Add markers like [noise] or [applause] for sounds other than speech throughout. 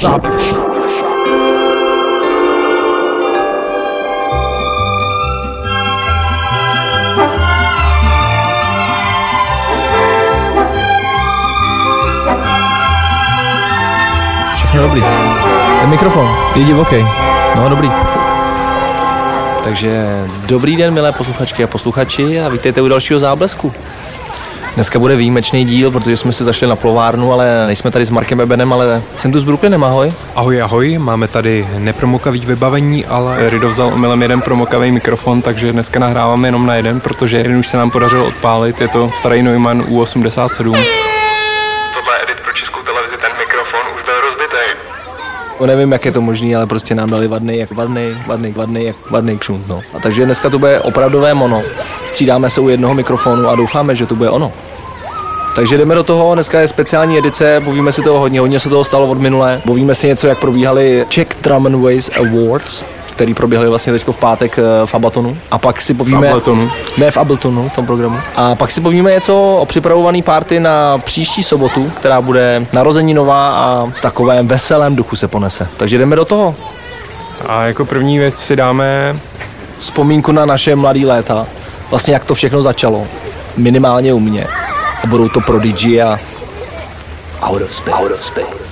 Shop. Všechno dobrý. Ten mikrofon, je divoký. No dobrý. Takže dobrý den, milé posluchačky a posluchači a vítejte u dalšího záblesku. Dneska bude výjimečný díl, protože jsme si zašli na plovárnu, ale nejsme tady s Markem Ebenem, ale jsem tu s Brooklynem, ahoj. Ahoj, ahoj, máme tady nepromokavý vybavení, ale Rido vzal omylem jeden promokavý mikrofon, takže dneska nahráváme jenom na jeden, protože jeden už se nám podařilo odpálit, je to starý Neumann U87. Tohle je edit pro českou televizi, ten mikrofon už byl rozbitý. No, nevím, jak je to možné, ale prostě nám dali vadný, jak vadný, vadný, vadný, jak vadný kšunt, no. A takže dneska to bude opravdové mono. Střídáme se u jednoho mikrofonu a doufáme, že to bude ono. Takže jdeme do toho, dneska je speciální edice, povíme si toho hodně, hodně se toho stalo od minulé. Povíme si něco, jak probíhaly Czech Drum and Ways Awards, který proběhly vlastně teď v pátek eh, v Abatonu. A pak si povíme... V Abletonu. Ne v Abletonu, v tom programu. A pak si povíme něco o připravovaný party na příští sobotu, která bude narozeninová a v takovém veselém duchu se ponese. Takže jdeme do toho. A jako první věc si dáme Vzpomínku na naše mladé léta. Vlastně jak to všechno začalo. Minimálně u mě. A budou to Prodigy a Out of Space. Out of space.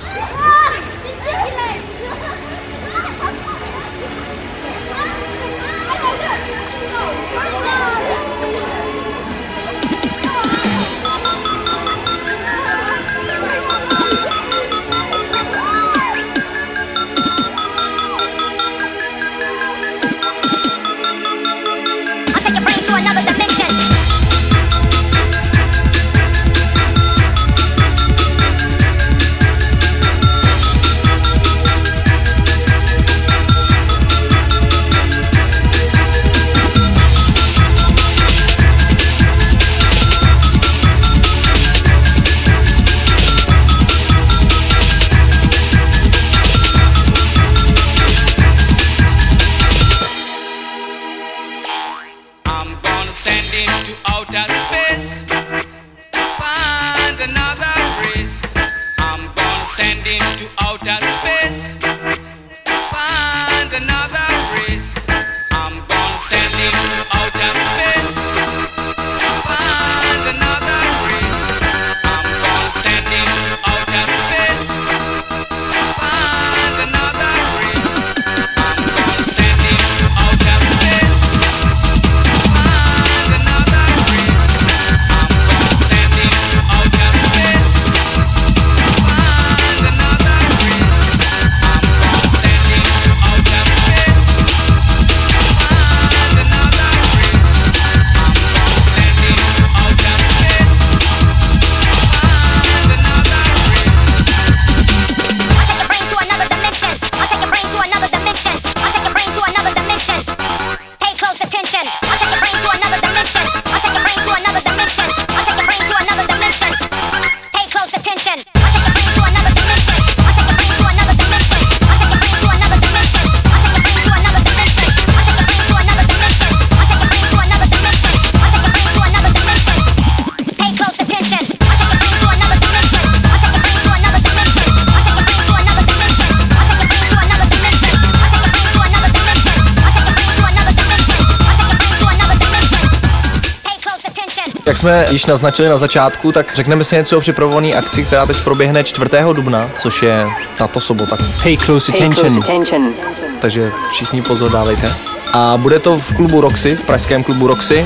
Jsme již naznačili na začátku, tak řekneme si něco o připravované akci, která teď proběhne 4. dubna, což je tato sobota. Pay close attention. Takže všichni pozor dávejte. A bude to v klubu Roxy, v pražském klubu Roxy.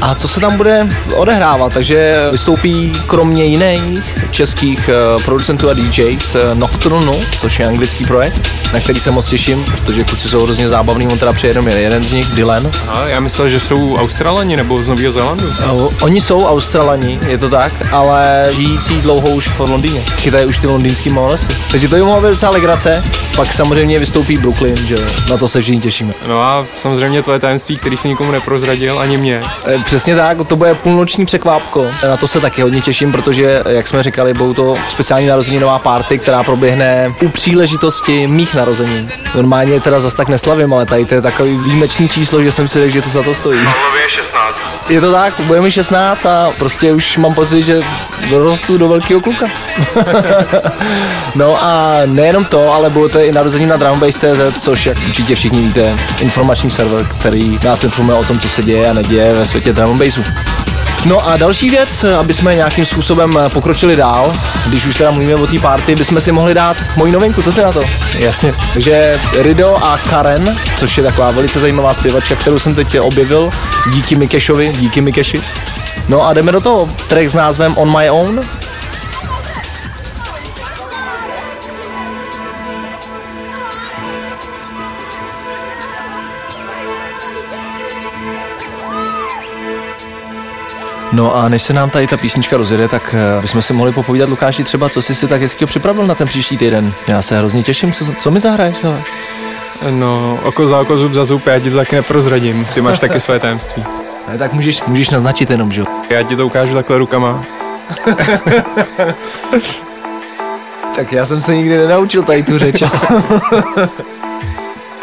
A co se tam bude odehrávat? Takže vystoupí kromě jiných českých eh, producentů a DJs eh, Nocturnu, což je anglický projekt, na který se moc těším, protože kluci jsou hrozně zábavný, on teda přijede jenom jeden z nich, Dylan. A já myslel, že jsou Australani nebo z Nového Zélandu. O, Oni jsou Australani, je to tak, ale žijící dlouho už v Londýně. Chytají už ty londýnský molesy. Takže to by mohla být docela legrace. Pak samozřejmě vystoupí Brooklyn, že na to se všichni těšíme. No a Samozřejmě tvoje tajemství, který si nikomu neprozradil, ani mě. E, Přesně tak, to bude půlnoční překvápko. Na to se taky hodně těším, protože, jak jsme říkali, budou to speciální narozeninová party, která proběhne u příležitosti mých narozenin. Normálně teda zas tak neslavím, ale tady to je takový výjimečný číslo, že jsem si řekl, že to za to stojí. Hlavě 16. Je to tak, bude mi 16 a prostě už mám pocit, že dorostu do velkého kluka. [laughs] no a nejenom to, ale bylo to i narození na drumbase.cz, což jak určitě všichni víte, informační server, který nás informuje o tom, co se děje a neděje ve světě drumbaseu. No a další věc, aby jsme nějakým způsobem pokročili dál, když už teda mluvíme o té party, bychom si mohli dát moji novinku, co ty na to? Jasně. Takže Rido a Karen, což je taková velice zajímavá zpěvačka, kterou jsem teď objevil, díky Mikešovi, díky Mikeši. No a jdeme do toho, track s názvem On My Own. No a než se nám tady ta písnička rozjede, tak eh, bychom si mohli popovídat Lukáši třeba, co jsi si tak hezkýho připravil na ten příští týden. Já se hrozně těším, co, co mi zahraješ. No? No, oko za oko, zub za zub, já ti to taky neprozradím. Ty máš taky své tajemství. [laughs] Ne, tak můžeš, můžeš naznačit jenom, že jo? Já ti to ukážu takhle rukama. [laughs] Tak já jsem se nikdy nenaučil tady tu řeč. [laughs]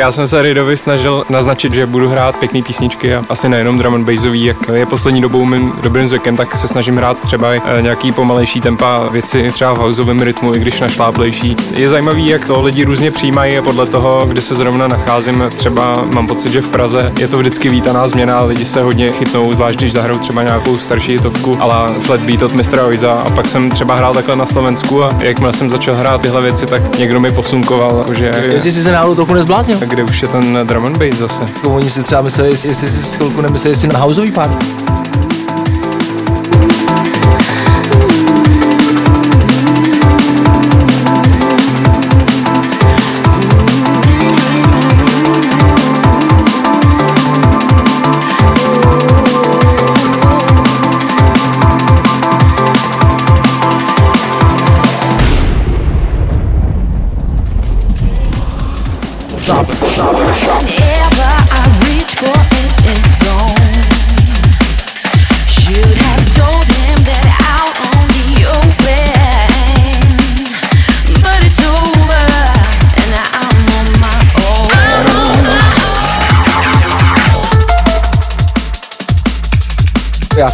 Já jsem se Ridovi snažil naznačit, že budu hrát pěkné písničky a asi nejenom drum and bassový, jak je poslední dobou mým dobrým zvykem, tak se snažím hrát třeba eh, nějaký pomalejší tempa věci, třeba v houseovém rytmu, i když našláplejší. Je zajímavý, jak to lidi různě přijímají a podle toho, kde se zrovna nacházím, třeba mám pocit, že v Praze je to vždycky vítaná změna, lidi se hodně chytnou, zvlášť když zahrajou třeba nějakou starší hitovku, ale flat beat od Mr. Oiza a pak jsem třeba hrál takhle na Slovensku a jakmile jsem začal hrát tyhle věci, tak někdo mi posunkoval, že Jestli jsi se náhodou trochu nezbláznil. Kde už je ten drum and bass zase. Jako Oni si třeba mysleli, jestli si chvilku nemysleli, jestli na houseový party.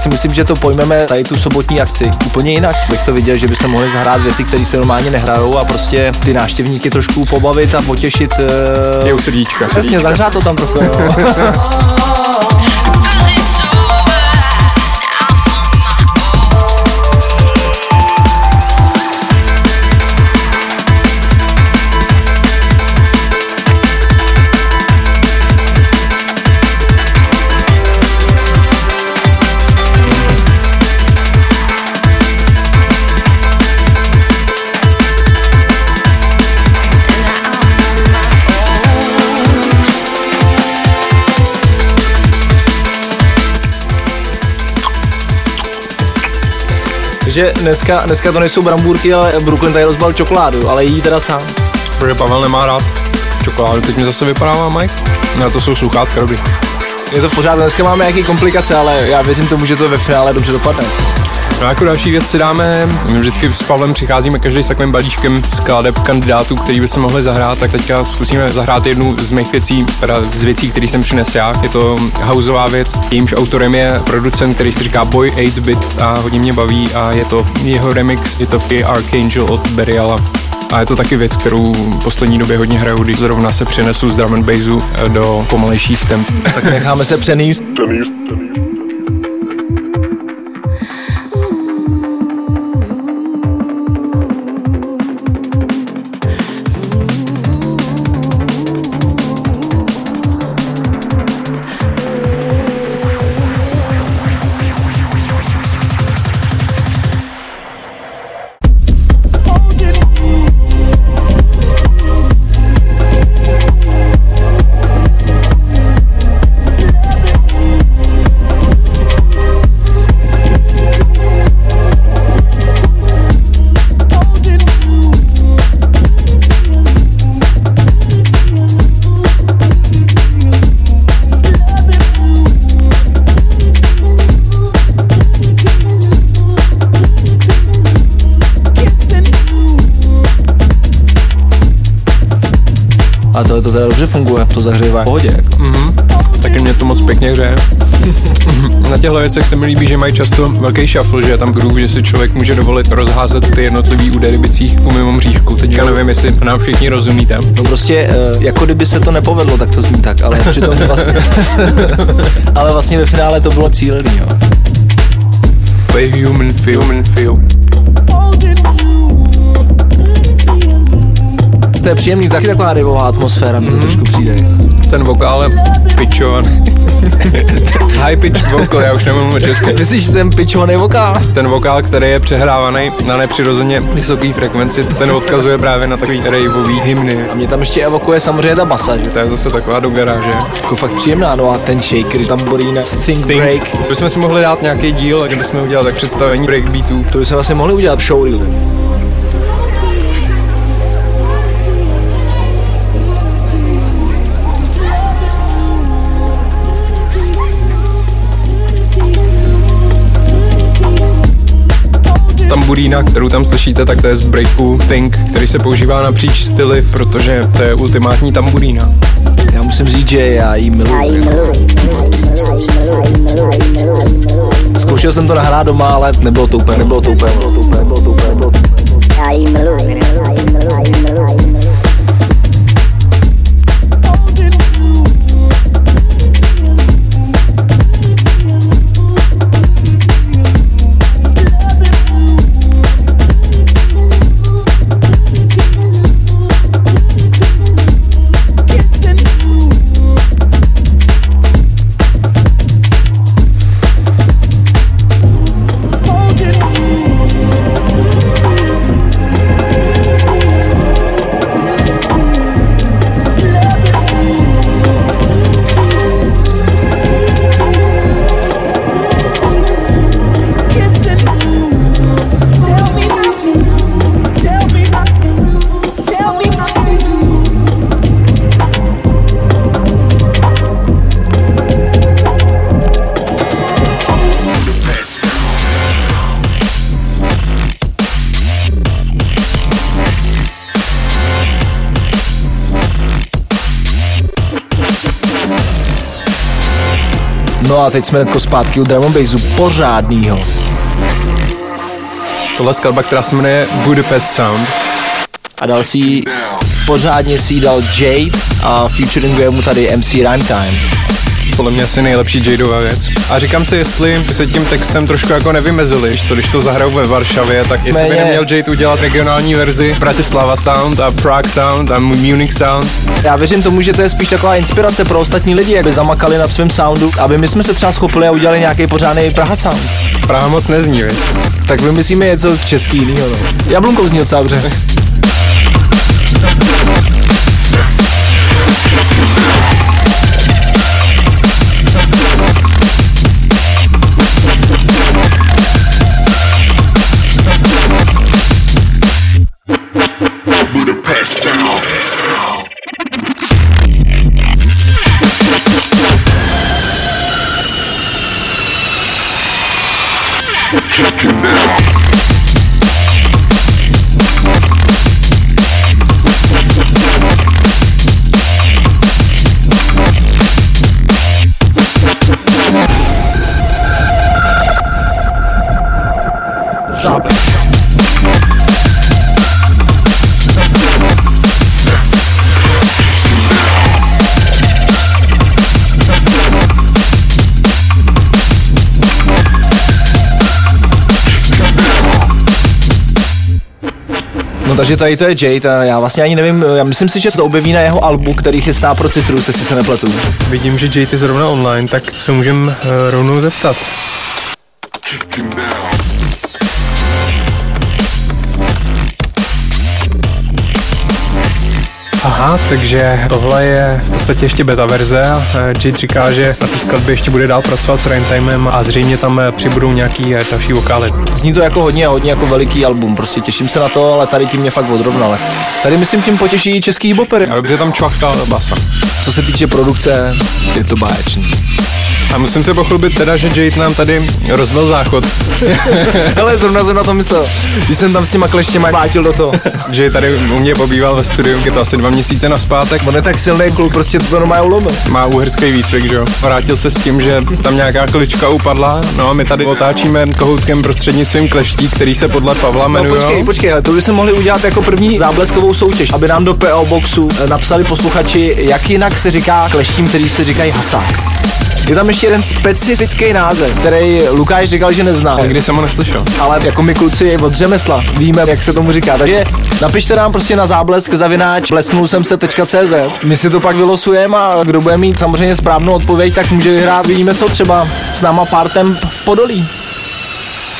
Si myslím, že to pojmeme tady tu sobotní akci úplně jinak. Bych to viděl, že by se mohli zahrát věci, které se normálně nehrajou a prostě ty návštěvníky trošku pobavit a potěšit. Je Uh, u srdíčka. přesně, zahřát to tam trochu. [laughs] Takže dneska, dneska to nejsou brambůrky, ale Brooklyn tady rozbal čokoládu, ale jí teda sám. Protože Pavel nemá rád čokoládu. Teď mi zase vypadává Mike. No to jsou sluchátka, dobrý. Je to v pořádku, dneska máme nějaké komplikace, ale já věřím tomu, že to ve finále dobře dopadne. No a jako další věc si dáme, my vždycky s Pavlem přicházíme každý s takovým balíčkem skladeb kandidátů, který by se mohli zahrát, tak teďka zkusíme zahrát jednu z mých věcí, teda z věcí, který jsem přinesl já. Je to houseová věc, jejímž autorem je producent, který se říká Boy 8-bit a hodně mě baví a je to jeho remix, je to Free Archangel od Beriala. A je to taky věc, kterou v poslední době hodně hraju, když zrovna se přenesu z drum and bassu eh, do pomalejších temp. Tak necháme se přenést. Love A to, teda dobře funguje, to zahřívá v pohodě. Jako. Taky mě to moc pěkně hřeje. [laughs] Na těchto věcech se mi líbí, že mají často velký shuffle, že je tam groove, že si člověk může dovolit rozházet ty jednotlivý údery bicích po mimo mřížku. Teďka nevím, jestli nám všichni rozumíte. No prostě, eh, jako kdyby se to nepovedlo, tak to zní tak, ale přitom vlastně, [laughs] [laughs] ale vlastně ve finále to bylo cílený, jo. Play human feel. Human feel. To je příjemný, taky taková rivová atmosféra mi to trošku přijde. Ten vokál je pitchovaný. [laughs] High pitch vocal, já už nemluvím česky. Myslíš ten pičovaný vokál? Ten vokál, který je přehrávaný na nepřirozeně vysoké frekvenci, ten odkazuje právě na takový raveový hymny. A mě tam ještě evokuje samozřejmě ta basa, že? To je zase taková do garáže. Jako fakt příjemná, no a ten shaker, tamborína, think break. Think. Bychom si mohli dát nějaký díl, kdybychom udělali tak představení breakbeatů. To by se vlastně mohli udělat showreel. Tamburína, kterou tam slyšíte, tak to je z breaku Think, který se používá napříč styly, protože to je ultimátní tamburína. Já musím říct, že já jí miluji. Zkoušel jsem to nahrát doma, ale nebylo to úplně, nebylo to úplně, nebylo to úplně, nebylo to úplně, nebylo to úplně. No a teď jsme jako zpátky u drum and bassu pořádnýho. Tohle je skladba, která se jmenuje Budapest Sound. A dal si jí- pořádně si dal Jade a featuringuje mu tady MC Rhyme Time. Podle mě asi nejlepší Jadova věc. A říkám si, jestli se tím textem trošku jako nevymezili, co, když to zahrajou ve Varšavě, tak jestli by neměl Jade udělat regionální verzi Bratislava Sound a Prague Sound a Munich Sound. Já věřím tomu, že to je spíš taková inspirace pro ostatní lidi, aby zamakali na svém soundu, aby my jsme se třeba schopili a udělali nějaký pořádný Praha sound. Praha moc nezní, víš. Tak vymyslíme něco český jinýho, no. Jablunkou zní docela dobře. Takže tady to je Jade a já vlastně ani nevím, já myslím si, že se to objeví na jeho albu, který chystá pro Citrus, jestli se nepletu. Vidím, že Jade je zrovna online, tak se můžeme uh, rovnou zeptat. Aha, takže tohle je v podstatě ještě beta verze. a, eh, Jade říká, že na té skladbě ještě bude dál pracovat s Raintimem a zřejmě tam eh, přibudou nějaký eh, další vokály. Zní to jako hodně, hodně jako veliký album, prostě těším se na to, ale tady tím mě fakt odrovnal. Tady myslím tím potěší i český bopery. A dobře tam čvachtal basa. Co se týče produkce, je to báječný. A musím se pochlubit teda, že Jade nám tady rozbil záchod. [laughs] Ale zrovna jsem na to myslel. Když jsem tam s těma kleštěma plátil do toho. [laughs] Jade tady u mě pobýval ve studiu, je to asi dva měsíce na zpátek. On je tak silný kluk, prostě to normálně ulomil. Má úherský výcvik, že jo. Vrátil se s tím, že tam nějaká klička upadla. No a my tady otáčíme kohoutkem prostřednictvím kleští, který se podle Pavla No jmenují. počkej, počkej, ale to bychom mohli udělat jako první zábleskovou soutěž, aby nám do PO Boxu eh, napsali posluchači, jak jinak se říká kleštím, který se říkají hasák. Je tam ještě jeden specifický název, který Lukáš říkal, že nezná. Nikdy jsem ho neslyšel. ale jako my kluci od řemesla víme, jak se tomu říká. Takže napište nám prostě na záblesk zavináč blesknul jsem se.cz. My si to pak vylosujeme a kdo bude mít samozřejmě správnou odpověď, tak může vyhrát, vidíme co třeba s náma pártem v Podolí.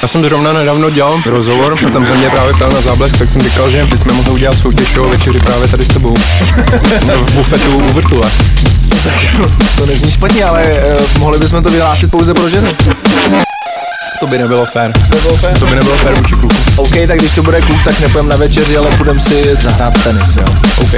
Já jsem zrovna nedávno dělal rozhovor a tam se mě právě ptal na záblesk, tak jsem říkal, že bychom mohli udělat soutěž o večeři právě tady s tebou. [laughs] v bufetu u vrtule. To nezní špatně, ale uh, mohli bychom to vyhlásit pouze pro ženy. To by nebylo fér. To bylo fér. To by nebylo fér vůči kluku. OK, tak když to bude kluk, tak nepůjdeme na večeři, ale půjdeme si zahrát tenis, jo. OK.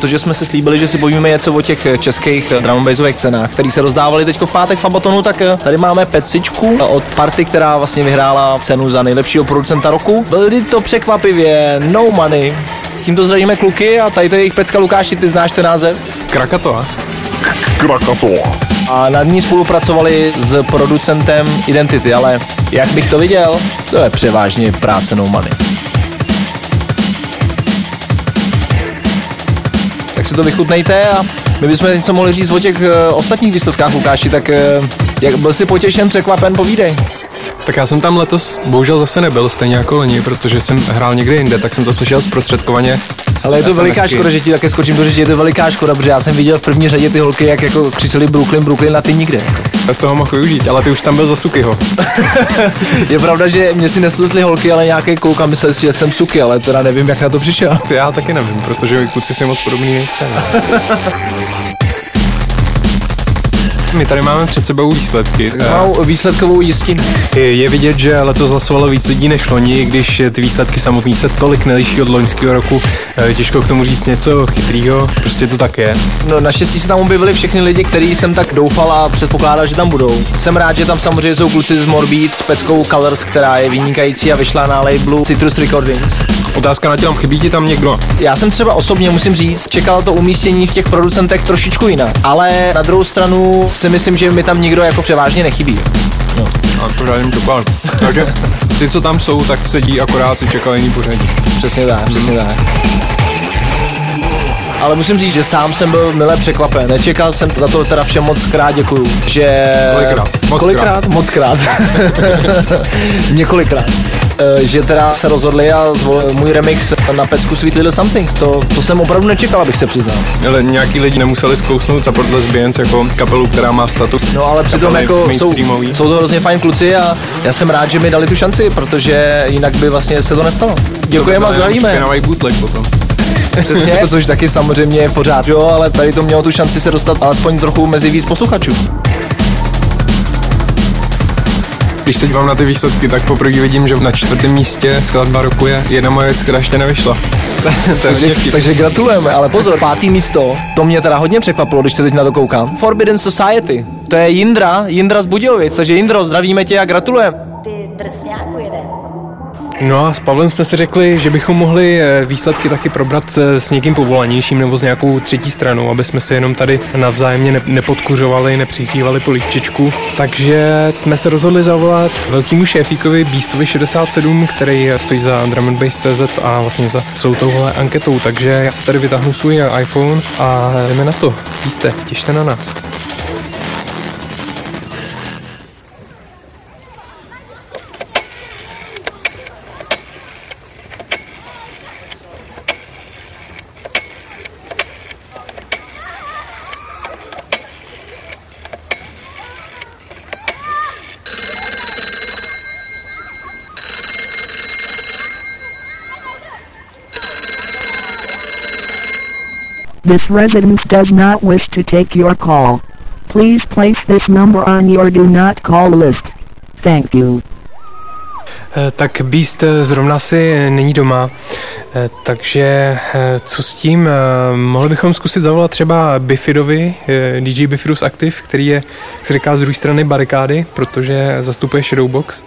Protože jsme si slíbili, že si povíme něco o těch eh, českých eh, drum and bassových cenách, které se rozdávaly teď v pátek v Abatonu, tak eh, tady máme pecičku od party, která vlastně vyhrála cenu za nejlepšího producenta roku. Byly to překvapivě No Money. Tímto zdravíme kluky a tady to je jejich pecka Lukáši, ty znáš ten název? Krakatoa. Krakatoa. A nad ní spolupracovali s producentem Identity, ale jak bych to viděl, to je převážně práce No Money. Si to vychutnejte a my bychom něco mohli říct o těch uh, ostatních výsledkách Lukáši, tak uh, jak byl si potěšen, překvapen, povídej. Tak já jsem tam letos bohužel zase nebyl, stejně jako loni, protože jsem hrál někde jinde, tak jsem to slyšel zprostředkovaně. Ale je to veliká SMSky. škoda, že ti také skočím do řeči, je to veliká škoda, protože já jsem viděl v první řadě ty holky, jak jako křičeli Brooklyn, Brooklyn a ty nikde. Já z toho mohl využít, ale ty už tam byl za Sukyho. [laughs] Je pravda, že mě si neslutly holky, ale nějaký kluk a myslel si, že jsem suky, ale teda nevím, jak na to přišel. Já taky nevím, protože kluci si moc podobný nejste. ne? [laughs] My tady máme před sebou výsledky. Mám výsledkovou jistinu. Je, vidět, že letos hlasovalo víc lidí než loni, když ty výsledky samotný se tolik neliší od loňského roku. Eh, Těžko k tomu říct něco chytrýho, prostě to tak je. No naštěstí se tam objevili všechny lidi, který jsem tak doufal a předpokládal, že tam budou. Jsem rád, že tam samozřejmě jsou kluci z Morbid s peckou Colors, která je vynikající a vyšla na labelu Citrus Recordings. Otázka na těm, chybí ti tam někdo? Já jsem třeba osobně, musím říct, čekal to umístění v těch producentech trošičku jinak. Ale na druhou stranu si myslím, že mi tam nikdo jako převážně nechybí. A pořád jim to pál. Takže ty, co tam jsou, tak sedí akorát si čekají jiný pořadí. Přesně tak, přesně tak. Ale musím říct, že sám jsem byl mile překvapen. Nečekal jsem za to teda všem moc krát děkuju. Že... Kolikrát? Moc Kolikrát? Moc krát. [laughs] Několikrát. Eh, Že teda se rozhodli a zvolili můj remix na pecku Sweet Little Something. To, to jsem opravdu nečekal, abych se přiznal. Ale nějaký lidi nemuseli zkousnout Support Lesbians jako kapelu, která má status No ale přitom jako jsou, jsou to hrozně fajn kluci a já jsem rád, že mi dali tu šanci, protože jinak by vlastně se to nestalo. Děkujeme a zdravíme. Špinavý bootleg potom. Přesně, což taky samozřejmě je pořád, jo, ale tady to mělo tu šanci se dostat alespoň trochu mezi víc posluchačů. Když se dívám na ty výsledky, tak poprvé vidím, že na čtvrtém místě skladba roku je jedna moje věc, která ještě nevyšla. [laughs] to Takže, takže gratulujeme, ale pozor, pátý místo, to mě teda hodně překvapilo, když se teď na to koukám. Forbidden Society, to je Jindra, Jindra z Budějovic, takže Jindro, zdravíme tě a gratulujeme. Ty drsňáku jeden. No a s Pavlem jsme si řekli, že bychom mohli eh, výsledky taky probrat s někým povolanějším nebo s nějakou třetí stranou, aby jsme si jenom tady navzájemně ne- nepodkuřovali, nepřihrívali polívčičku. Takže jsme se rozhodli zavolat velkýmu šéfíkovi Beastovi 67, který stojí za Drum CZ a vlastně za celou touhle anketou. Takže já se tady vytáhnu svůj iPhone a jdeme na to. Beaste, těš se na nás. This residence does not wish to take your call. Please place this number on your do not call list. Thank you. Eh, Tak Beast eh, zrovna si není doma, eh, takže eh, co s tím? Eh, Mohli bychom zkusit zavolat třeba Bifidovi, eh, DJ Bifidus Active, který je, jak se říká, z druhé strany barikády, protože zastupuje Shadowbox.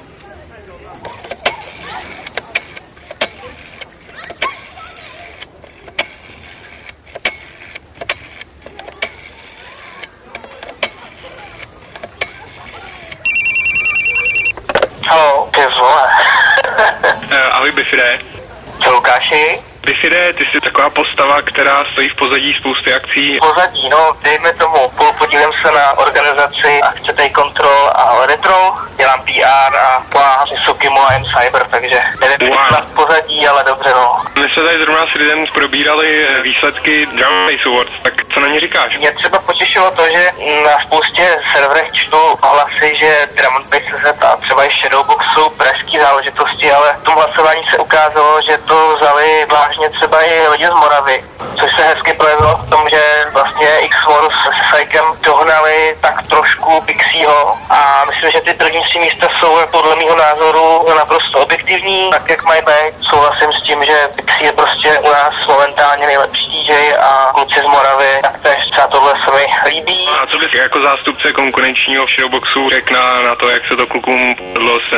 Halo, ty vole. Ahoj Bifide. Co Bifide, ty jsi taková postava, která stojí v pozadí spousty akcí. Pozadí, no, dejme tomu, podílím se na organizaci akce Take Control a Retro, dělám PR a pomáhám si Sukimu a M-Cyber, takže nevím, Wow. v pozadí, ale dobře, no. My jsme tady zrovna s lidem probírali eh, výsledky Drum Bass Awards, tak co na ně říkáš? Mě třeba potěšilo to, že na spoustě serverech čtu hlasy, že Drum CZ a třeba i Shadowbox jsou pražský záležitosti, ale v tom hlasování se ukázalo, že to vzali vážně třeba i lidi z Moravy, což se hezky projevilo v tom, že vlastně X-Wars s Sajkem dohnali tak trošku Pixieho a myslím, že ty první tři místa jsou podle mého názoru naprosto objektivní, tak jak mají být. Souhlasím s tím, že Pixie je prostě u nás momentálně nejlepší DJ a kluci z Moravy, tak tež třeba tohle se mi líbí. A co bys jako zástupce konkurenčního Shadowboxu řekl na, na to, jak se to klukům povedlo s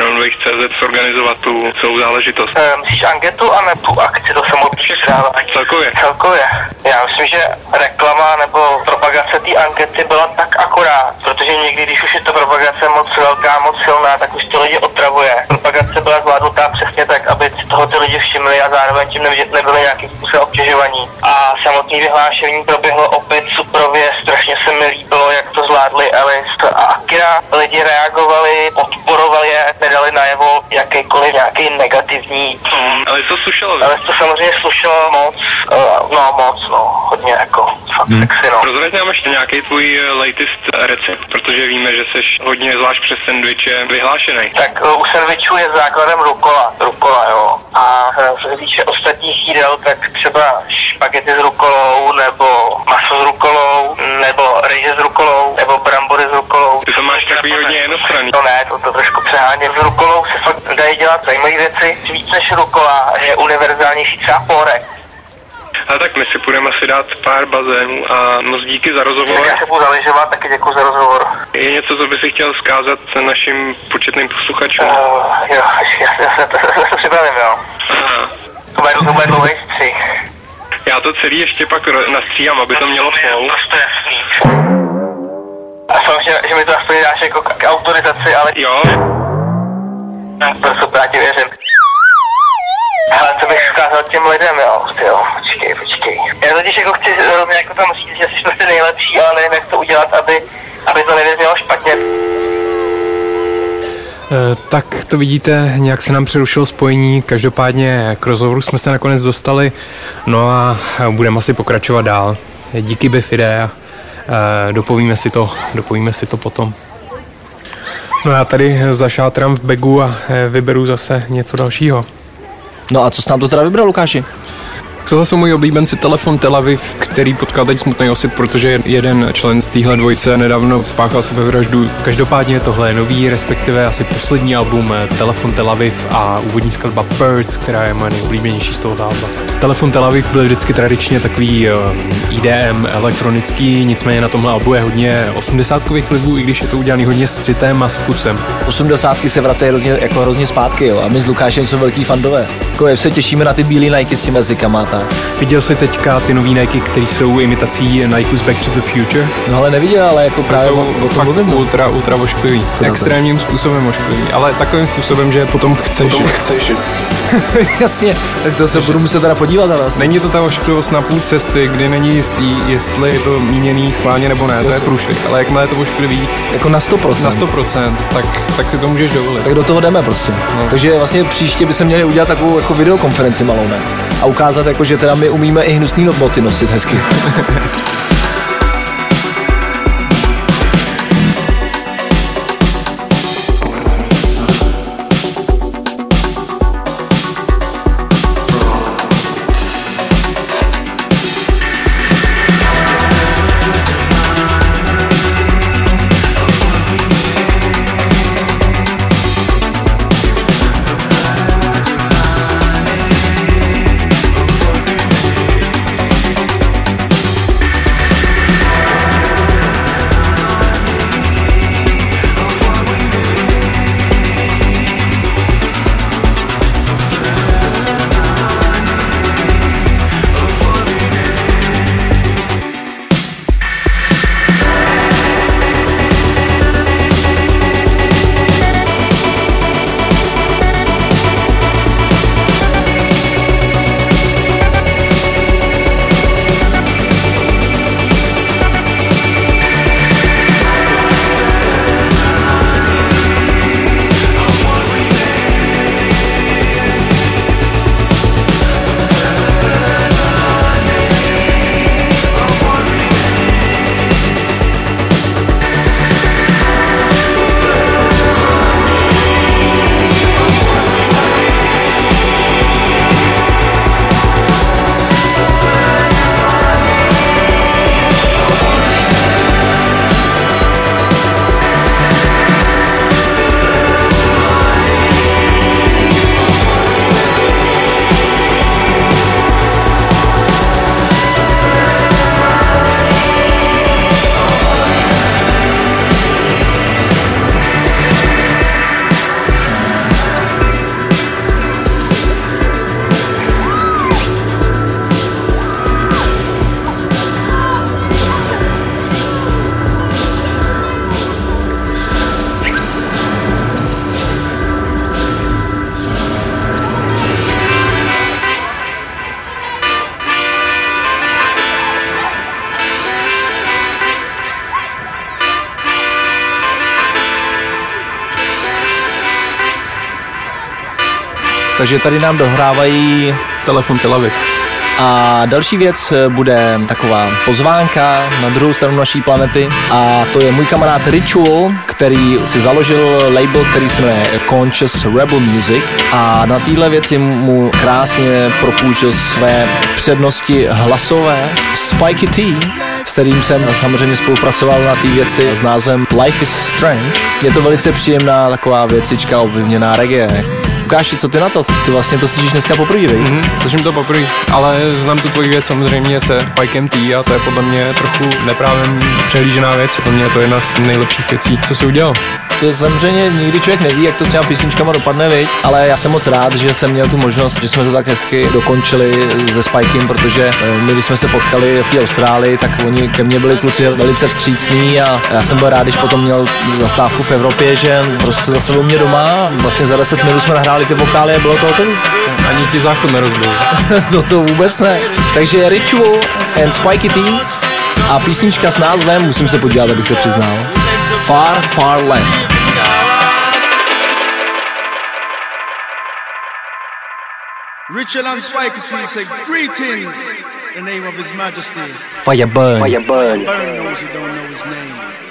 CZ zorganizovat tu celou záležitost? Eh, Myslíš anketu a nebo tu akci, to se moc předávat? Celkově. Celkově. Já myslím, že reklama nebo propagace té ankety byla tak akorát, protože někdy, když už je to propagace moc velká, moc silná, tak už ty lidi otravuje. Propagace byla zvládnutá přesně tak, aby si toho ty lidi všimli a zároveň tím nebyli nebyli nějakým způsobem obtěžovaní. A samotné vyhlášení proběhlo opět suprově, strašně se mi líbilo, jak to zvládli Elist a Akira. Lidi reagovali, podporovali je, nedali najevo jakýkoliv nějaký negativní Ale co slušelo? ale to samozřejmě slušelo moc, uh, no moc, no, hodně jako, fakt hmm. sexy, no. Rozhodně nám ještě nějaký tvůj eh, latest recept, protože víme, že jsi hodně, zvlášť přes sendviče, vyhlášený. Tak uh, u sandvičů je základem rukola, rukola, jo. A uh, co se týče ostatních jídel, tak třeba špagety s rukolou, nebo maso s rukolou, nebo rejže s rukolou, nebo brambory s rukolou. Ty to máš takový hodně jednostranný. No ne, to, to trošku přeháním. S rukolou se fakt dají dělat zajímavé věci. Víc než rukola je univerzálnější třeba porek. A tak my si půjdeme asi dát pár bazénů a moc díky za Tak rozhovor. já se budu zaližovat, taky děkuji za rozhovor. Je něco, co by si chtěl zkázat našim početným posluchačům? Uh, jo, já, [laughs] já, se, to, já se připravím, jo. Aha. To to bude dlouhý střih. Já to celý ještě pak nastříhám, aby to mělo flow. A jsem, že, mi to aspoň dáš jako k, autorizaci, ale Jo, to super, já ti věřím. Ale co bych vzkázal těm lidem, jo, ty jo, počkej, počkej. Já totiž jako chci hrozně jako tam říct, že jsi prostě nejlepší, ale nevím, jak to udělat, aby, aby to nevědělo špatně. Eh, Tak to vidíte, nějak se nám přerušilo spojení, každopádně k rozhovoru jsme se nakonec dostali, no a budeme asi pokračovat dál. Díky Bifide a eh, dopovíme si to, dopovíme si to potom. No já tady zašátrám v begu a eh, vyberu zase něco dalšího. No a co jsi nám to teda vybral, Lukáši? Tohle jsou moji oblíbenci Telefon Tel Aviv, který potkal teď smutný osit, protože jeden člen z téhle dvojice nedávno spáchal sebevraždu. Každopádně tohle je nový, respektive asi poslední album eh, Telefon Tel Aviv a úvodní skladba Birds, která je moje nejoblíbenější z toho alba. Telefon Tel Aviv byl vždycky tradičně takový eh, IDM elektronický, nicméně na tomhle albu je hodně 80 vlivů, i když je to udělaný hodně s citem a s vkusem. 80 se vracejí hrozně, jako hrozně zpátky, jo. A my s Lukášem jsme velký fandové. Jako se těšíme na ty bílé Nike s těmi jazykama tak. Viděl jsi teďka ty nový Nike, které jsou imitací Nike's Back to the Future? No ale neviděl, ale jako právě jsou o, o tom mluvím. no. ultra, ultra ošklivý. Extrémním způsobem ošklivý, ale takovým způsobem, že potom chceš. Potom chceš. [laughs] Jasně, tak to se budu muset teda podívat ale asi. Není to ta ošklivost na půl cesty, kdy není jistý, jestli je to míněný schválně nebo ne, to je průšvih. Ale jakmile je to ošklivý Jako na 100%. na 100%, tak, tak si to můžeš dovolit. Tak do toho jdeme prostě. No. Takže vlastně příště by se měli udělat takovou jako videokonferenci malou, ne? A ukázat jako, že teda my umíme i hnusný boty nosit hezky. [laughs] Takže tady nám dohrávají Telefon Tel Aviv. a další věc eh, bude taková pozvánka na druhou stranu naší planety a to je můj kamarád Ritual, který si založil label, který se jmenuje Conscious Rebel Music a na téhle věci mu krásně propůjčil své přednosti hlasové Spiky T, s kterým jsem samozřejmě spolupracoval na té věci s názvem Life is Strange. Je to velice příjemná taková věcička ovlivněná reggae. Ukáži, co ty na to? Ty vlastně to slyšíš dneska poprvé, mm. Mhm, slyším to poprvé, ale znám tu tvoji věc samozřejmě se Pikem T a to je podle mě trochu neprávem přehlížená věc. Podle mě je to jedna z nejlepších věcí, co si udělal. To samozřejmě nikdy člověk neví, jak to s těma písničkama dopadne, viď? ale já jsem moc rád, že jsem měl tu možnost, že jsme to tak hezky dokončili se Spikem, protože eh, my, když jsme se potkali v té Austrálii, tak oni ke mně byli kluci velice vstřícní a já jsem byl rád, když potom měl zastávku v Evropě, že prostě zase u mě doma, vlastně za 10 minut jsme nahráli ty vokály a bylo to hotový. Ani ti záchod nerozbil. [laughs] no to vůbec ne. Takže Ritual and Spiky T a písnička s názvem, musím se podívat, abych se přiznal, Far Far Land. Richard and Spike T say greetings in the name of His Majesty. Fire Burn. Burn those who don't know his name.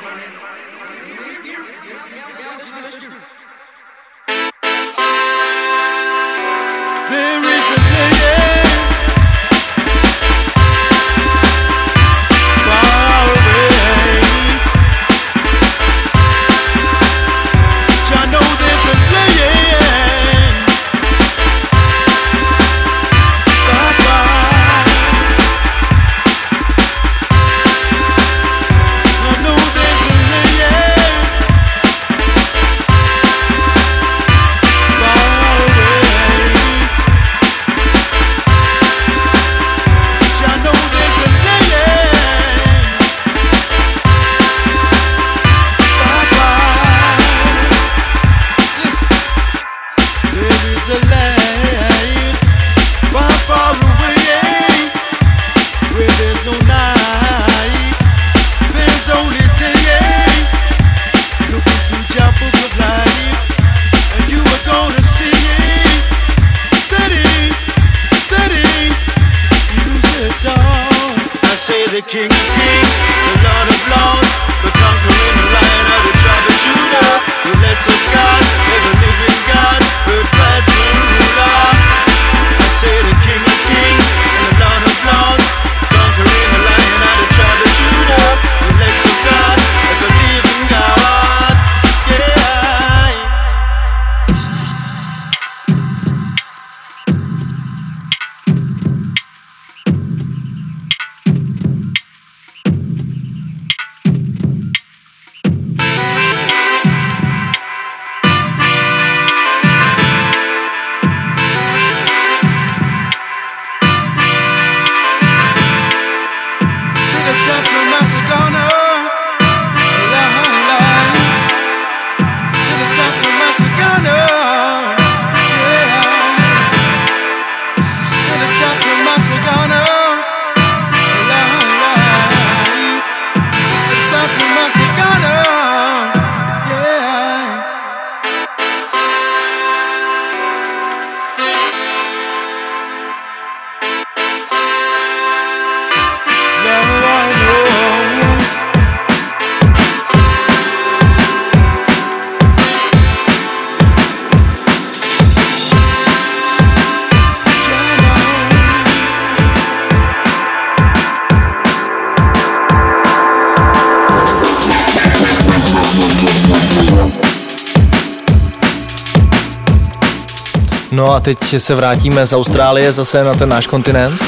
No a teď se vrátíme z Austrálie zase na ten náš kontinent.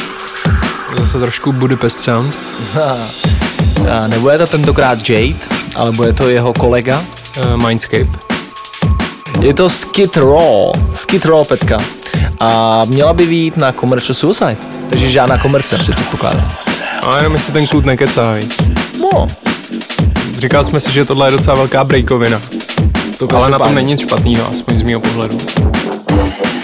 Zase trošku Budapest sound. [laughs] A nebude to tentokrát Jade, ale bude to jeho kolega. Uh, Mindscape. Je to Skid Row, Skid Row pecka. A měla by výjít na Commercial Suicide, takže žádná komerce si předpokládám. A jenom jestli ten kluk nekecá, viď? No, Říkal jsme si, že tohle je docela velká breakovina. to Ale na tom není nic špatného, aspoň z mého pohledu.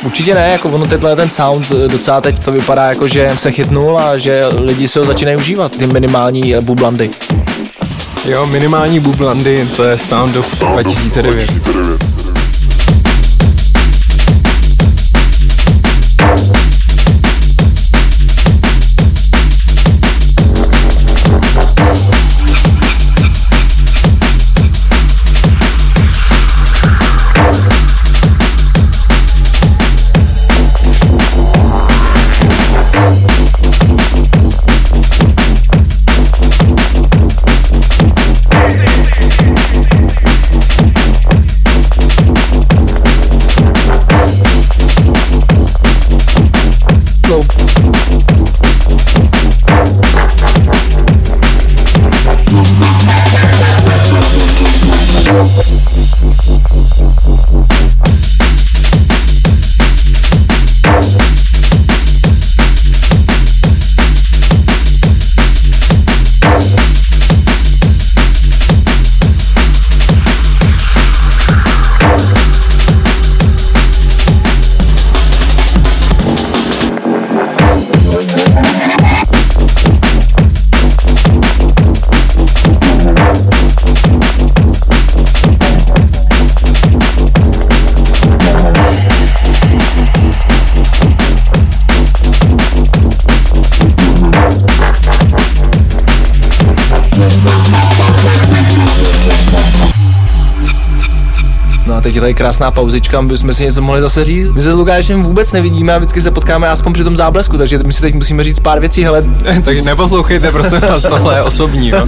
Určitě ne, jako ono tenhle ten sound eh, docela teď to vypadá jako, že se chytnul a že lidi si ho začínají užívat, ty minimální eh, bublandy. Jo, minimální bublandy, to je Sound of 2009. teď je tady krásná pauzička, aby jsme si něco mohli zase říct. My se s Lukášem vůbec nevidíme a vždycky se potkáme aspoň při tom záblesku, takže my si teď musíme říct pár věcí, hele, [laughs] Takže neposlouchejte, prosím vás, tohle je osobní, jo. [laughs]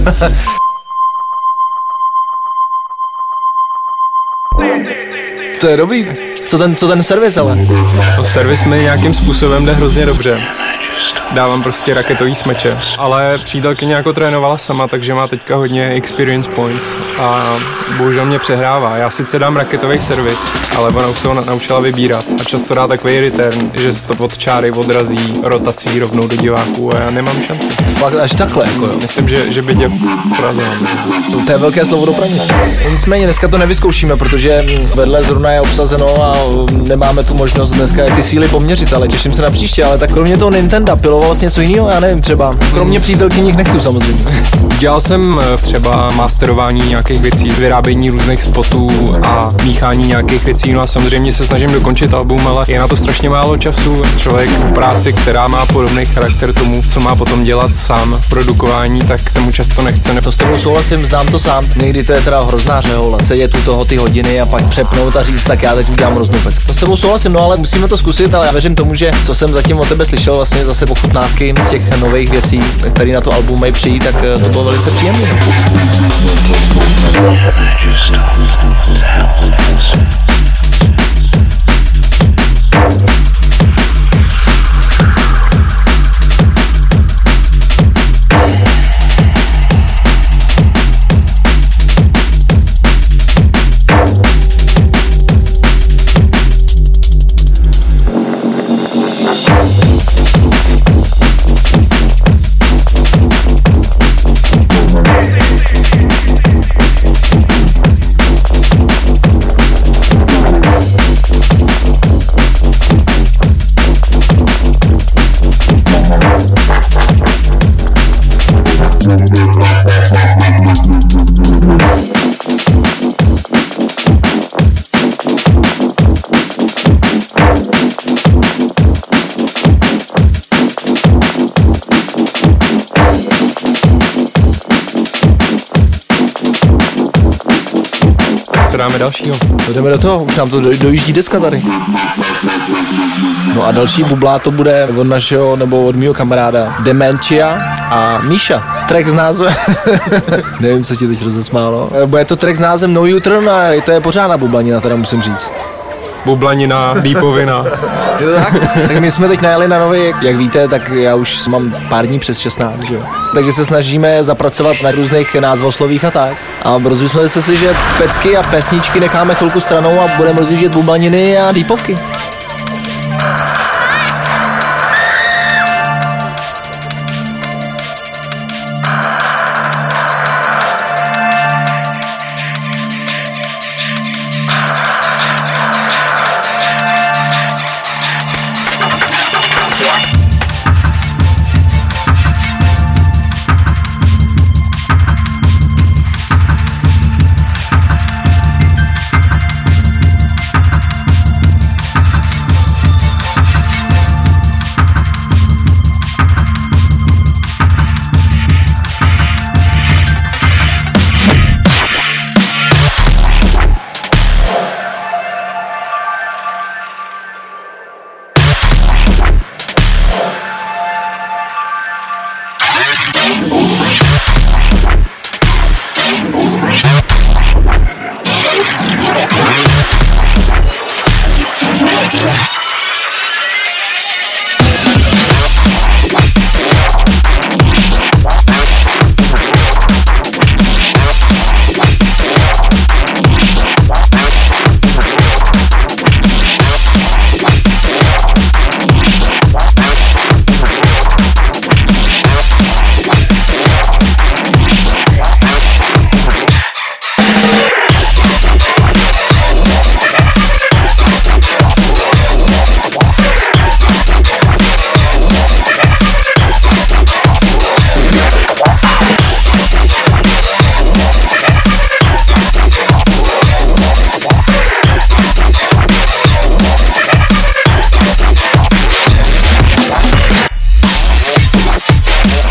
to je dobrý. Co ten, co ten servis ale? No, servis mi nějakým způsobem jde hrozně dobře. Dávám prostě raketový smeče. Ale přítelkyně jako trénovala sama, takže má teďka hodně experience points a bohužel mě přehrává. Já sice dám raketový servis, ale ona už se ho na- naučila vybírat a často dá takový return, že se to od čáry odrazí rotací rovnou do diváků a já nemám šanci. Fakt až takhle, jako jo. Myslím, že, že by tě porazila. To je velké slovo do pranice. Nicméně dneska to nevyzkoušíme, protože vedle zrovna je obsazeno a nemáme tu možnost dneska ty síly poměřit, ale těším se na příště. Ale tak kromě toho Nintendo, piloval jsi něco jiného, já nevím, třeba. Kromě přítelkyních nechtů samozřejmě. Dělal jsem eh, třeba masterování nějakých věcí, vyrábění různých spotů a míchání nějakých věcí, no a samozřejmě se snažím dokončit album, ale je na to strašně málo času. Člověk v práci, která má podobný charakter tomu, co má potom dělat sám produkování, tak se mu často nechce. To s tebou souhlasím, znám to sám. Někdy to je teda hrozná řehole. Sedět u toho ty hodiny a pak přepnout a říct, tak já teď udělám hroznou. To s tebou souhlasím, no ale musíme to zkusit, ale já věřím tomu, že co jsem zatím od tebe slyšel, vlastně zase ochutnávky z těch nových věcí, které na to album mají přijít, tak eh, to bylo velice příjemné. Už nám to doj- dojíždí deska tady. No a další bubla to bude od našeho, nebo od mého kamaráda Dementia a Míša. Track s názvem, [laughs] nevím, co ti teď rozesmálo. Eh, Bude to track s názvem No U-Turn a to je pořádná bublanina, teda musím říct. Bublanina, dýpovina. [laughs] To tak? tak my jsme teď najeli na nový, jak víte, tak já už mám pár dní přes 16, že jo. Takže se snažíme zapracovat na různých názvoslovích a tak. A rozmysleli jsme si, že pecky a pesničky necháme chvilku stranou a budeme rozjíždět bublaniny a dýpovky.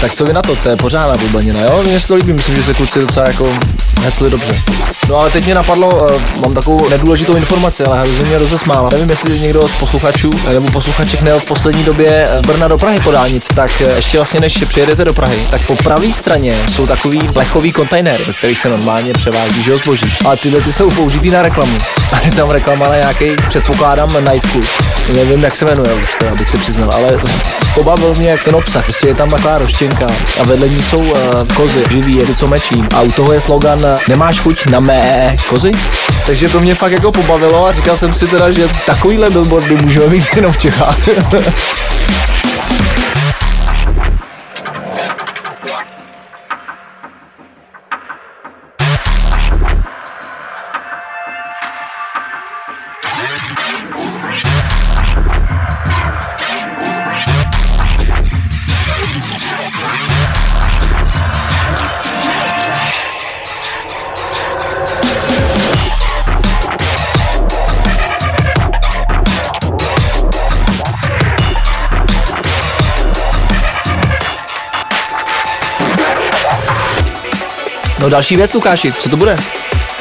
Tak co vy na to, to je pořádná bubanina, jo? Mně se to líbí, myslím, že se kluci docela jako hecli dobře. No ale teď mě napadlo, uh, mám takovou nedůležitou informaci, ale hrozně mě rozesmála. Nevím, jestli někdo z posluchačů eh, nebo posluchaček nejel v poslední době z Brna do Prahy po dálnici, tak eh, ještě vlastně než přijedete do Prahy, tak po pravé straně jsou takový plechový kontejnery, ve kterých se normálně převádí že zboží. Ale tyhle ty jsou použitý na reklamu. [laughs] A je tam reklama na nějaký, předpokládám, Club. Nevím, jak se jmenuje, už to, abych se přiznal, ale pobavil mě jak ten obsah. Prostě je tam taková roštěnka a vedle ní jsou uh, kozy, živý, jedu co mečí. A u toho je slogan Nemáš chuť na mé kozy? Takže to mě fakt jako pobavilo a říkal jsem si teda, že takovýhle billboardy můžeme mít jenom v Čechách. [laughs] No další věc, Lukáši, co to bude?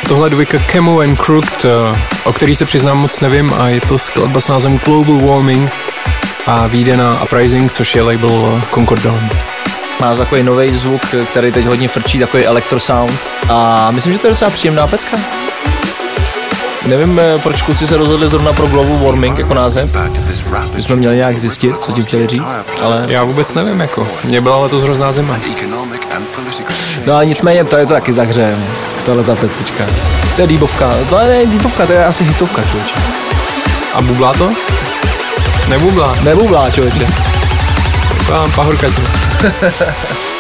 Tohle dvojka Camo and Crooked, eh, o který se přiznám moc nevím a je to skladba s názvem Global Warming a vyjde na Uprising, což je label Concord Dawn. Má takový nový zvuk, který teď hodně frčí, takový electrosound. A myslím, že to je docela příjemná pecka. Nevím, eh, proč kluci se rozhodli zrovna pro Global Warming jako název. My jsme měli nějak zjistit, co tím chtěli říct, ale... Já vůbec nevím, jako. Mě byla letos hrozná zima. No ale nicméně to je to taky zahřejem, tahle ta pecička. To je dýbovka, to je dýbovka, to je asi hitovka, člověče. A bublá to? Nebublá. Nebublá, člověče. Pahorka [laughs]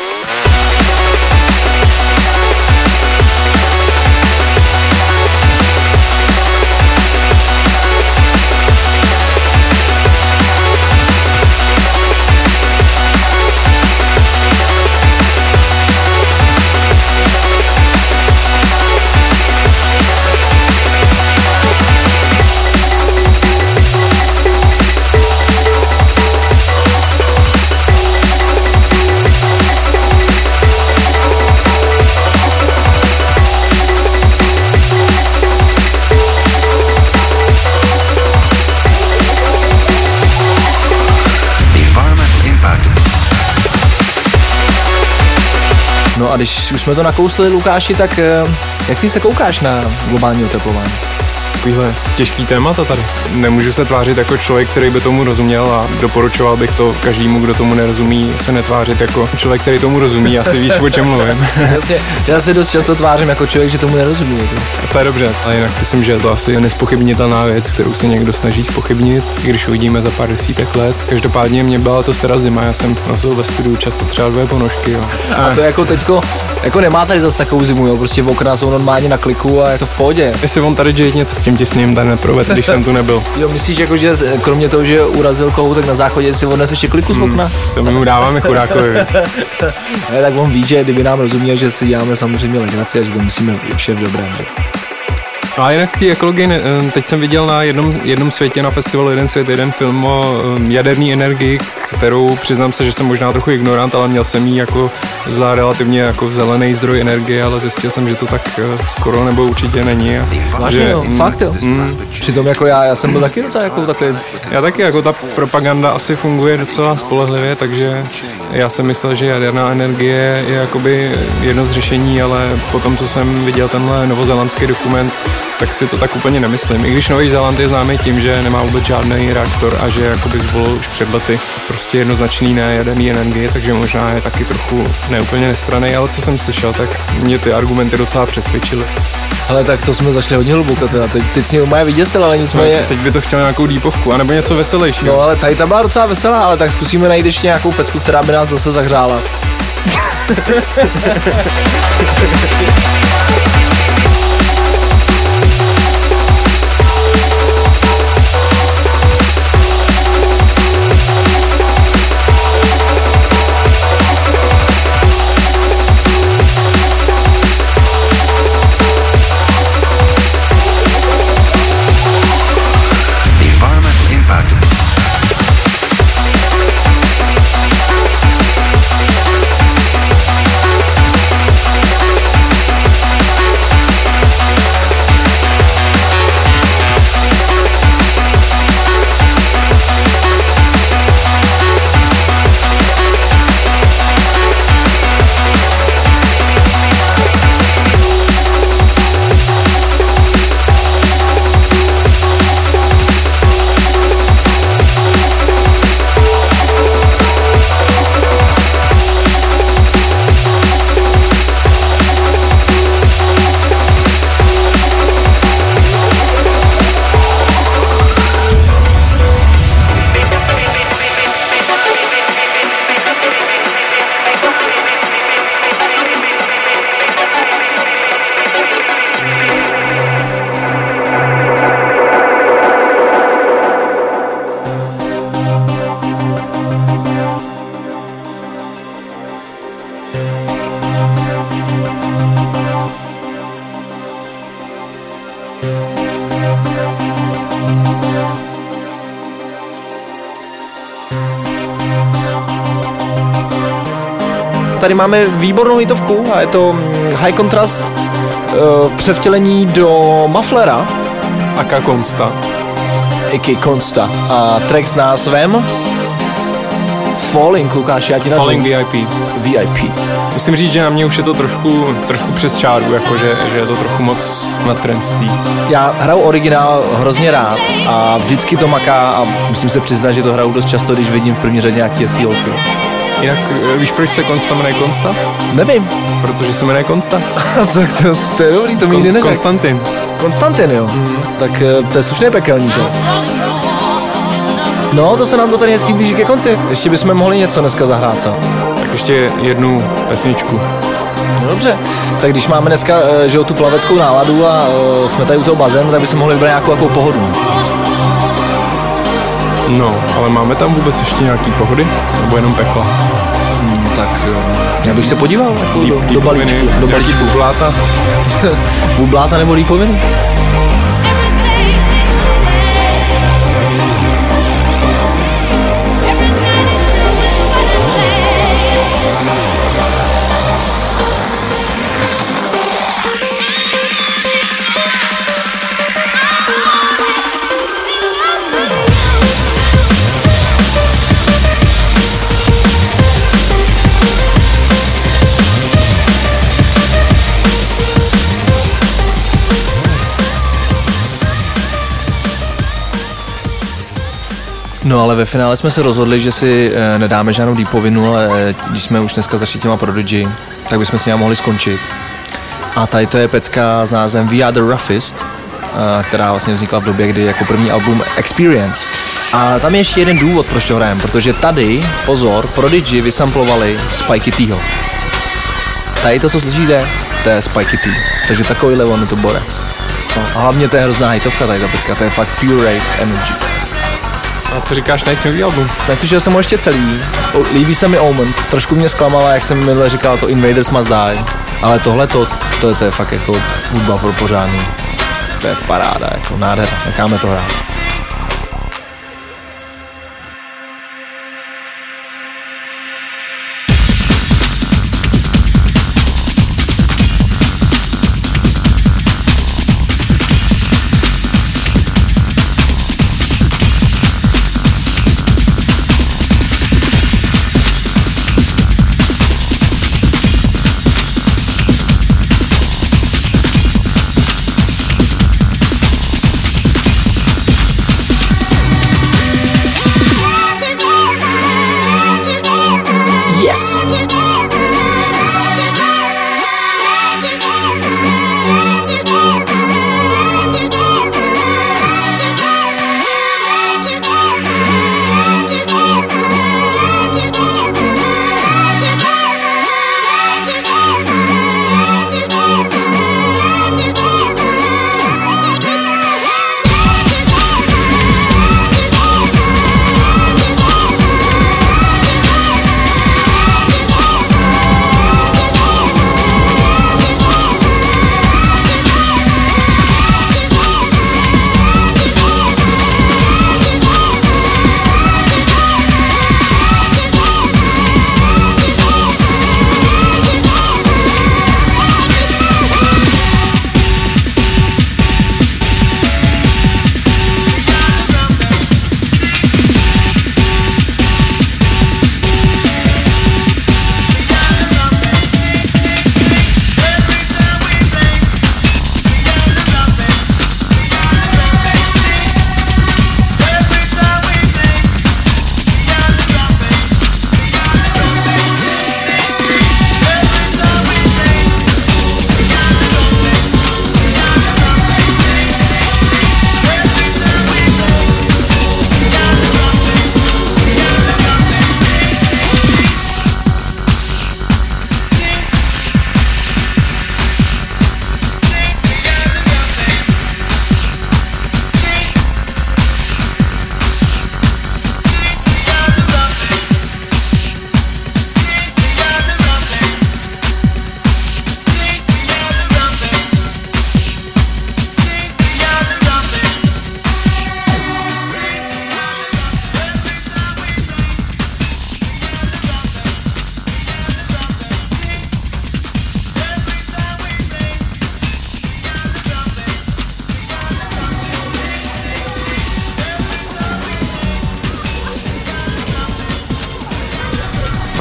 a když už jsme to nakousli, Lukáši, tak eh, jak ty se koukáš na globální oteplování? Takovýhle těžký témata tady. Nemůžu se tvářit jako člověk, který by tomu rozuměl a doporučoval bych to každému, kdo tomu nerozumí, se netvářit jako člověk, který tomu rozumí. Asi víš, o čem mluvím. Jasně, [laughs] já se dost často tvářím jako člověk, že tomu nerozumí. jako. To je dobře, ale jinak myslím, že je to asi nespochybnitelná věc, kterou se někdo snaží spochybnit, i když uvidíme za pár desítek let. Každopádně mě byla to teda zima, já jsem nosil ve studiu často třeba dvě ponožky. Jo. A to jako teďko, jako nemá tady zase takovou zimu, jo, prostě okna jsou normálně na kliku a je to v pohodě. Jestli on tady Jade něco s tím těsným tady neproved, když jsem tu nebyl. [laughs] Jo, myslíš jako, že kromě toho, že urazil kohoutek na záchodě, si odnes ještě kliku z okna? To my mu dáváme chudákovi. [laughs] Ne, tak on ví, že kdyby nám rozuměl, že si děláme samozřejmě legraci a že to musíme vše v dobrém. A jinak k té ekologii, ne- eh, teď jsem viděl na jednom, jednom světě, na festivalu Jeden svět, jeden film o jaderné energii, kterou přiznám se, že jsem možná trochu ignorant, ale měl jsem ji jako za relativně jako zelený zdroj energie, ale zjistil jsem, že to tak eh, skoro nebo určitě není. A, Vážně jo, fakt jo. Mm, Přitom jako já, já jsem byl taky docela jako takový, já taky, jako ta propaganda asi funguje docela spolehlivě, takže já jsem myslel, že jaderná energie je jakoby jedno z řešení, ale potom, co jsem viděl tenhle novozelandský dokument, tak si to tak úplně nemyslím. I když Nový Zéland je známý tím, že nemá vůbec žádný reaktor a že jakoby zvolil už před lety prostě jednoznačný ne jaderný energie, takže možná je taky trochu neúplně nestraný, ale co jsem slyšel, tak mě ty argumenty docela přesvědčily. ale tak to jsme zašli hodně hluboko teda, teď, teď si mě vyděsil, ale nicméně, Teď by to chtělo nějakou dýpovku, anebo něco veselějšího. no ale tady ta byla docela veselá, ale tak zkusíme najít ještě nějakou pecku, která by nás zase zahřála. [laughs] tady máme výbornou hitovku a je to mm, High Contrast uh, převtělení do Mufflera, Aka Konsta. a.k. Consta. A track s názvem Falling, Lukáš, já ti nazvu. Falling VIP. VIP. Musím říct, že na mě už je to trošku, trošku přes čáru, jakože že je to trochu moc na trendství. Já hraju originál hrozně rád a vždycky to maká a musím se přiznat, že to hraju dost často, když vidím v první řadě nějaký hezký. Jinak eh, víš, proč se Konsta jmenuje Konsta? Nevím. Protože se jmenuje Konsta. [laughs] tak to, to je dobrý, to mi nikdy neřekl. Konstantin. Konstantin, jo. Tak eh, to je slušný pekelník, jo. No, to se nám to tady hezky blíží ke konci. Ještě bychom mohli něco dneska zahrát, co? Tak ještě jednu pesničku. No dobře, tak když máme dneska eh, že tu plaveckou náladu a jsme tady u toho bazénu, tak bychom mohli vybrat nějakou takovou pohodu. No, ale máme tam vůbec ještě nějaký pohody? Nebo jenom pekla? Hmm, tak eh, já bych se podíval jako do, do balíčku. Do balíčku. [laughs] bubláta. Bubláta nebo lípoviny? No ale ve finále jsme se rozhodli, že si eh, nedáme žádnou deepovinu, ale eh, když jsme už dneska začali těma Prodigy, tak bychom s ním mohli skončit. A tady to je pecka s názvem We Are The Roughest, eh, která vlastně vznikla v době, kdy jako první album Experience. A tam je ještě jeden důvod, proč to hrajeme, protože tady, pozor, Prodigy vysamplovali Spikey Tho. Tady to, co slyšíte, to je Spikey T. Takže takovýhle on je to borec. No, a hlavně to je hrozná hitovka tady ta pecka, to je fakt pure rave energy. A co říkáš na jejich nový album? Neslyšel jsem ho ještě celý, líbí se mi Omen, trošku mě zklamala, jak jsem minule říkal, to Invaders Must Die, ale tohle to, to, je- to je fakt jako hudba pro pořádný. To je paráda, jako nádhera, necháme to hrát.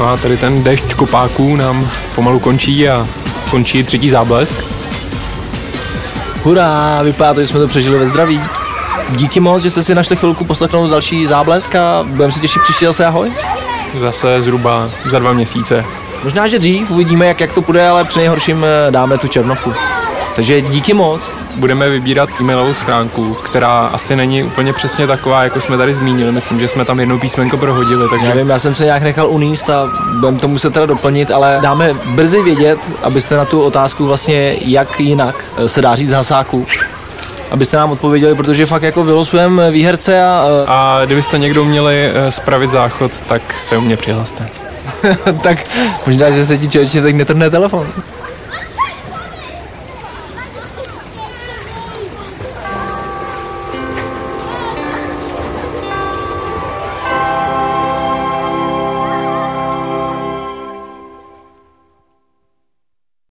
A tady ten dešť kopáků nám pomalu končí a končí třetí záblesk. Hurá, vypadá to, že jsme to přežili ve zdraví. Díky moc, že jste si našli chvilku poslechnout další záblesk a budeme se těšit příště zase ahoj. Zase zhruba za dva měsíce. Možná, že dřív uvidíme, jak, jak to půjde, ale při nejhorším eh, dáme tu černovku. Takže díky moc. Budeme vybírat e-mailovou schránku, která asi není úplně přesně taková, jako jsme tady zmínili. Myslím, že jsme tam jedno písmenko prohodili, takže Já vím, já jsem se nějak nechal uníst a budeme to muset teda doplnit, ale dáme brzy vědět, abyste na tu otázku vlastně jak jinak eh, se dá říct z hasáku, abyste nám odpověděli, protože fakt jako vylosujeme výherce a, eh, A kdybyste někdo měli eh, spravit záchod, tak se u mě přihlaste. [laughs] tak možná, že se ti člověče teď netrhne telefon.